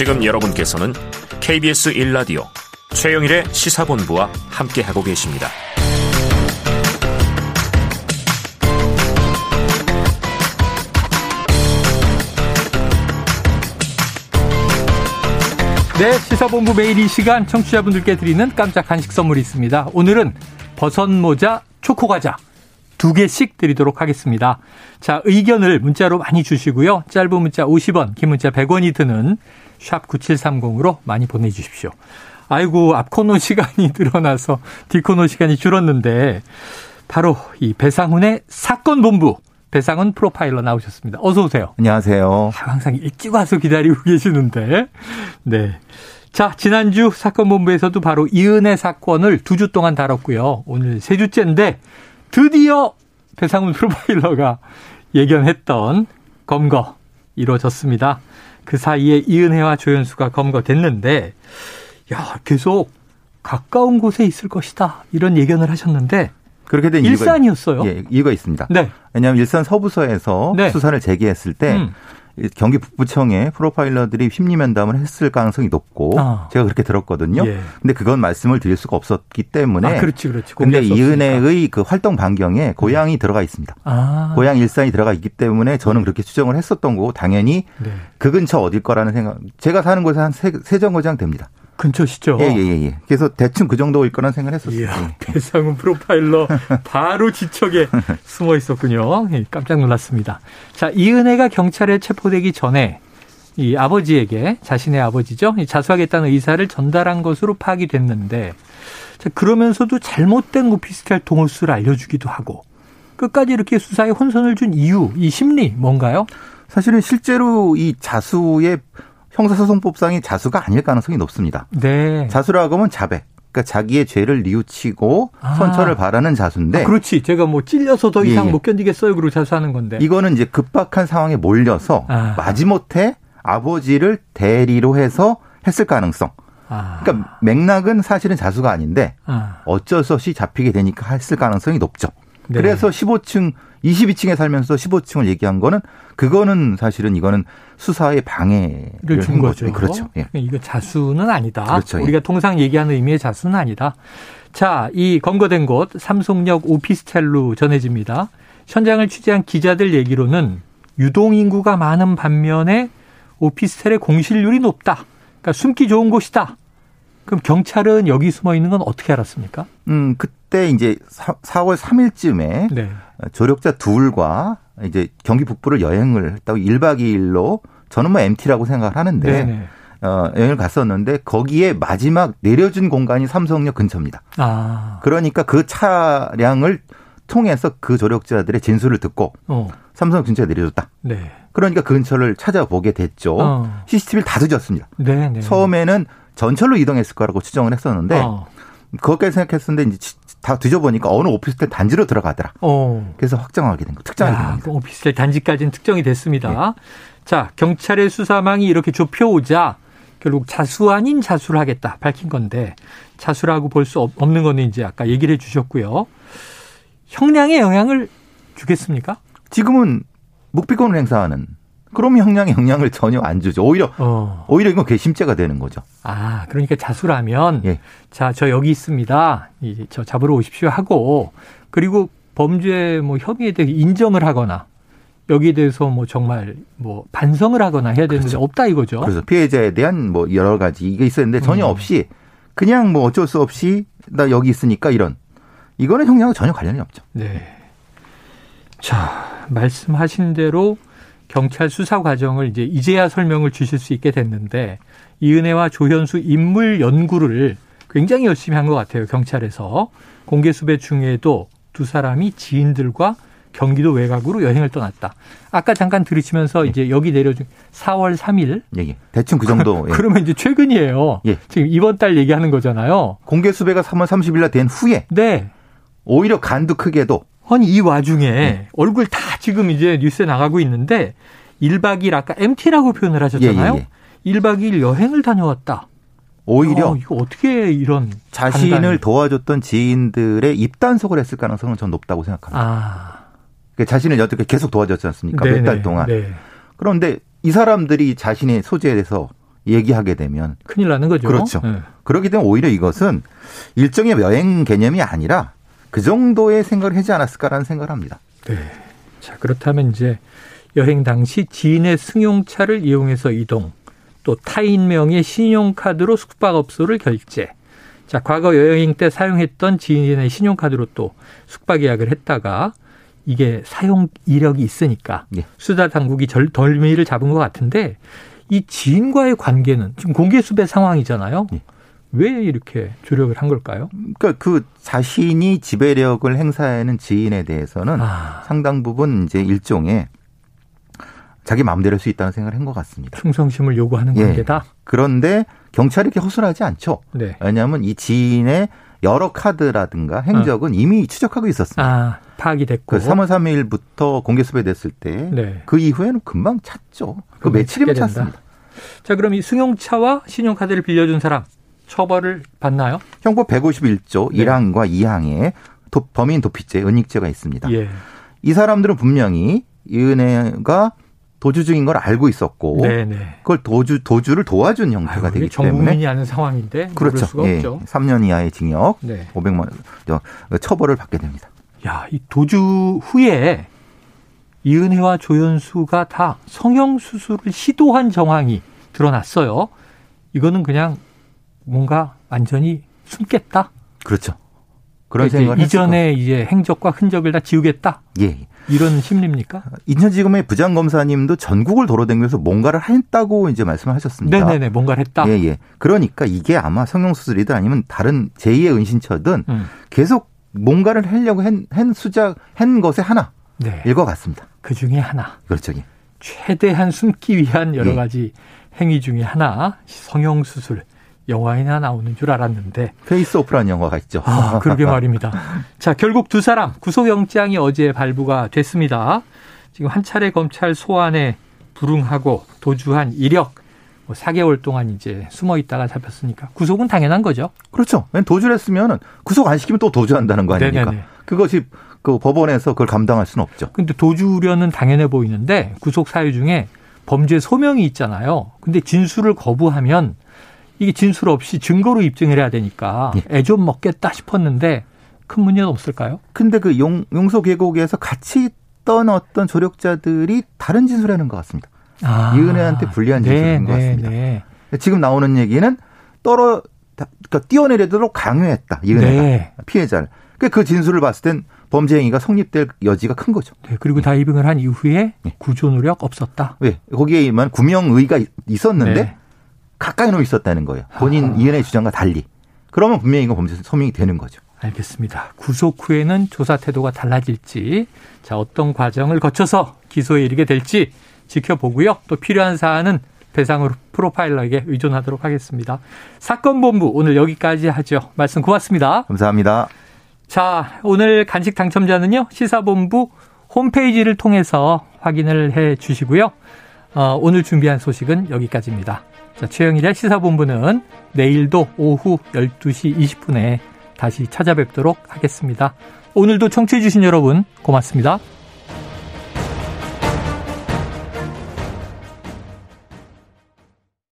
지금 여러분께서는 KBS 1라디오 최영일의 시사본부와 함께하고 계십니다. 네, 시사본부 매일 이 시간 청취자분들께 드리는 깜짝 간식 선물이 있습니다. 오늘은 버섯 모자 초코과자 두 개씩 드리도록 하겠습니다. 자, 의견을 문자로 많이 주시고요. 짧은 문자 50원, 긴 문자 100원이 드는 샵 9730으로 많이 보내주십시오. 아이고, 앞 코너 시간이 늘어나서 뒷코너 시간이 줄었는데 바로 이 배상훈의 사건 본부 배상훈 프로파일러 나오셨습니다. 어서 오세요. 안녕하세요. 아, 항상 일찍 와서 기다리고 계시는데. 네. 자, 지난주 사건 본부에서도 바로 이은혜 사건을 두 주 동안 다뤘고요. 오늘 세 주째인데 드디어 배상훈 프로파일러가 예견했던 검거 이루어졌습니다. 그 사이에 이은혜와 조현수가 검거됐는데, 야, 계속 가까운 곳에 있을 것이다. 이런 예견을 하셨는데, 그렇게 된 일산이었어요. 이유가, 예, 이유가 있습니다. 네. 왜냐하면 일산 서부서에서 네. 수사를 제기했을 때 음. 경기 북부청에 프로파일러들이 심리 면담을 했을 가능성이 높고 아. 제가 그렇게 들었거든요. 예. 근데 그건 말씀을 드릴 수가 없었기 때문에 아, 그렇지, 그렇지. 근데. 네. 이은혜의 그 활동 반경에 고향이 들어가 있습니다. 아. 고향 일산이 들어가 있기 때문에 저는 그렇게 추정을 했었던 거고 당연히 네. 그 근처 어딜 거라는 생각. 제가 사는 곳에 한 세- 세정거장 됩니다. 근처시죠? 예, 예, 예, 예. 그래서 대충 그 정도일 거라는 생각을 했었어요. 이야, 예. 배상훈 프로파일러 바로 지척에 숨어 있었군요. 예, 깜짝 놀랐습니다. 자, 이은혜가 경찰에 체포되기 전에 이 아버지에게 자신의 아버지죠. 이 자수하겠다는 의사를 전달한 것으로 파악이 됐는데 자, 그러면서도 잘못된 오피스텔 동호수를 알려주기도 하고 끝까지 이렇게 수사에 혼선을 준 이유, 이 심리 뭔가요? 사실은 실제로 이 자수의 형사소송법상의 자수가 아닐 가능성이 높습니다. 네. 자수라고 하면 자백. 그러니까 자기의 죄를 뉘우치고 아. 선처를 바라는 자수인데 아, 그렇지. 제가 뭐 찔려서 더 예, 이상 예. 못 견디겠어요. 그러고 자수하는 건데. 이거는 이제 급박한 상황에 몰려서 아. 마지못해 아버지를 대리로 해서 했을 가능성. 아. 그러니까 맥락은 사실은 자수가 아닌데 아. 어쩔 수 없이 잡히게 되니까 했을 가능성이 높죠. 네. 그래서 15층, 22층에 살면서 15층을 얘기한 거는 그거는 사실은 이거는 수사의 방해를 를준한 거죠. 그렇죠. 예. 이거 자수는 아니다. 그렇죠. 예. 우리가 통상 얘기하는 의미의 자수는 아니다. 자, 이 검거된 곳 삼성역 오피스텔로 전해집니다. 현장을 취재한 기자들 얘기로는 유동 인구가 많은 반면에 오피스텔의 공실률이 높다. 그러니까 숨기 좋은 곳이다. 그럼 경찰은 여기 숨어 있는 건 어떻게 알았습니까? 음, 그때 이제 4, 월 3일쯤에 네. 조력자 둘과 이제 경기 북부를 여행을 했다고 1박 2일로 저는 뭐 MT라고 생각을 하는데 네네. 어, 여행을 갔었는데 거기에 마지막 내려준 공간이 삼성역 근처입니다. 아. 그러니까 그 차량을 통해서 그 조력자들의 진술을 듣고 어. 삼성 근처에 내려줬다. 네. 그러니까 그 근처를 찾아보게 됐죠. 어. CCTV를 다 뒤졌습니다. 네네. 처음에는 전철로 이동했을 거라고 추정을 했었는데 어. 그것까지 생각했었는데 이제 다 뒤져보니까 어느 오피스텔 단지로 들어가더라. 어. 그래서 확정하게 된 거, 특정하게 된 야, 겁니다. 그 오피스텔 단지까지는 특정이 됐습니다. 네. 자, 경찰의 수사망이 이렇게 좁혀오자 결국 자수 아닌 자수를 하겠다 밝힌 건데 자수라고 볼 수 없는 거는 이제 아까 얘기를 해 주셨고요. 형량에 영향을 주겠습니까? 지금은 묵비권을 행사하는 그럼 형량에 영향을 전혀 안 주죠. 오히려 어. 오히려 이건 괘씸죄가 되는 거죠. 아, 그러니까 자수라면 예. 자, 저 여기 있습니다. 이, 저 잡으러 오십시오 하고 그리고 범죄 뭐 혐의에 대해 인정을 하거나 여기에 대해서 뭐 정말 뭐 반성을 하거나 해야 되는데 없다 이거죠. 그래서 피해자에 대한 뭐 여러 가지 이게 있었는데 전혀 음. 없이 그냥 뭐 어쩔 수 없이 나 여기 있으니까 이런 이거는 형량과 전혀 관련이 없죠. 네. 자, 말씀하신 대로 경찰 수사 과정을 이제 이제야 설명을 주실 수 있게 됐는데 이은혜와 조현수 인물 연구를 굉장히 열심히 한 것 같아요. 경찰에서 공개 수배 중에도 두 사람이 지인들과 경기도 외곽으로 여행을 떠났다. 아까 잠깐 들으시면서 이제 여기 내려준 4월 3일. 예, 예. 대충 그 정도. 예. 그러면 이제 최근이에요. 예. 지금 이번 달 얘기하는 거잖아요. 공개 수배가 3월 30일 날 된 후에 네. 오히려 간도 크게도 아니 이 와중에 네. 얼굴 다 지금 이제 뉴스에 나가고 있는데 1박 2일 아까 MT라고 표현을 하셨잖아요. 예, 예, 1박 2일 여행을 다녀왔다. 오히려 어, 이거 어떻게 이런 자신을 판단을. 도와줬던 지인들의 입단속을 했을 가능성은 전 높다고 생각합니다. 아. 그 자신을 여태까지 계속 도와줬지 않습니까? 몇. 달 동안. 네. 그런데 이 사람들이 자신의 소재에 대해서 얘기하게 되면 큰일 나는 거죠. 그렇죠. 네. 그렇기 때문에 오히려 이것은 일정의 여행 개념이 아니라 그 정도의 생각을 하지 않았을까라는 생각을 합니다. 네. 자, 그렇다면 이제 여행 당시 지인의 승용차를 이용해서 이동, 또 타인 명의 신용카드로 숙박업소를 결제. 자, 과거 여행 때 사용했던 지인의 신용카드로 또 숙박 예약을 했다가 이게 사용 이력이 있으니까 예. 수사 당국이 절, 덜미를 잡은 것 같은데 이 지인과의 관계는 지금 공개 수배 상황이잖아요. 예. 왜 이렇게 조력을 한 걸까요? 그러니까 그 자신이 지배력을 행사하는 지인에 대해서는 아. 상당 부분 이제 일종의 자기 마음대로 할 수 있다는 생각을 한 것 같습니다. 충성심을 요구하는 예. 관계다. 그런데 경찰이 이렇게 허술하지 않죠. 네. 왜냐하면 이 지인의 여러 카드라든가 행적은 어. 이미 추적하고 있었습니다. 아, 파악이 됐고. 그 3월 3일부터 공개 수배됐을 때그 네. 이후에는 금방 찾죠. 그 며칠이면 찾습니다. 자, 그럼 이 승용차와 신용카드를 빌려준 사람 처벌을 받나요? 형법 151조 네. 1항과 2항에 도, 범인 도피죄, 은닉죄가 있습니다. 예. 이 사람들은 분명히 이 은혜가 도주 중인 걸 알고 있었고 네네. 네. 그걸 도주 도주를 도와준 형태가 아유, 되기 때문에 정국민이 아는 상황인데 그렇죠. 수가 예, 없죠. 3년 이하의 징역, 네. 500만 원 처벌을 받게 됩니다. 야, 이 도주 후에 이은혜와 조연수가 다 성형 수술을 시도한 정황이 드러났어요. 이거는 그냥 뭔가 완전히 숨겠다. 그렇죠. 그런 생각을 이전에 이제 행적과 흔적을 다 지우겠다. 예. 이런 심리입니까? 인천지검의 부장검사님도 전국을 돌아다니면서 뭔가를 했다고 이제 말씀을 하셨습니다. 네네네, 뭔가를 했다. 예, 예. 그러니까 이게 아마 성형수술이든 아니면 다른 제2의 은신처든 음. 계속 뭔가를 하려고 한, 한 수작, 한 것의 하나. 네. 일 것 같습니다. 그 중에 하나. 그렇죠. 예. 최대한 숨기 위한 여러 예. 가지 행위 중에 하나, 성형수술. 영화에나 나오는 줄 알았는데. 페이스 오프라는 영화가 있죠. 아, 그러게 말입니다. 자, 결국 두 사람 구속영장이 어제 발부가 됐습니다. 지금 한 차례 검찰 소환에 불응하고 도주한 이력 뭐 4개월 동안 이제 숨어 있다가 잡혔으니까 구속은 당연한 거죠. 그렇죠. 도주를 했으면 구속 안 시키면 또 도주한다는 거 아닙니까? 네네네. 그것이 그 법원에서 그걸 감당할 수는 없죠. 근데 도주려는 당연해 보이는데 구속 사유 중에 범죄 소명이 있잖아요. 근데 진술을 거부하면 이게 진술 없이 증거로 입증을 해야 되니까 예. 애좀 먹겠다 싶었는데 큰 문제는 없을까요? 근데 그 용, 용소 계곡에서 같이 있던 어떤 조력자들이 다른 진술을 하는 것 같습니다. 아. 이은혜한테 불리한 진술인 네, 것 같습니다. 네, 네. 지금 나오는 얘기는 떨어 그러니까 뛰어내리도록 강요했다. 이은혜가 네. 피해자를. 그러니까 그 진술을 봤을 땐 범죄 행위가 성립될 여지가 큰 거죠. 네, 그리고 다이빙을 한 이후에 네. 구조 노력 없었다. 네, 거기에만 구명의가 있었는데 네. 가까이 놓여 있었다는 거예요. 본인 아. 이은혜 주장과 달리. 그러면 분명히 이거 범죄 소명이 되는 거죠. 알겠습니다. 구속 후에는 조사 태도가 달라질지, 자 어떤 과정을 거쳐서 기소에 이르게 될지 지켜보고요. 또 필요한 사안은 배상으로 프로파일러에게 의존하도록 하겠습니다. 사건 본부 오늘 여기까지 하죠. 말씀 고맙습니다. 감사합니다. 자, 오늘 간식 당첨자는요. 시사본부 홈페이지를 통해서 확인을 해 주시고요. 어, 오늘 준비한 소식은 여기까지입니다. 자, 최영일의 시사본부는 내일도 오후 12시 20분에 다시 찾아뵙도록 하겠습니다. 오늘도 청취해주신 여러분 고맙습니다.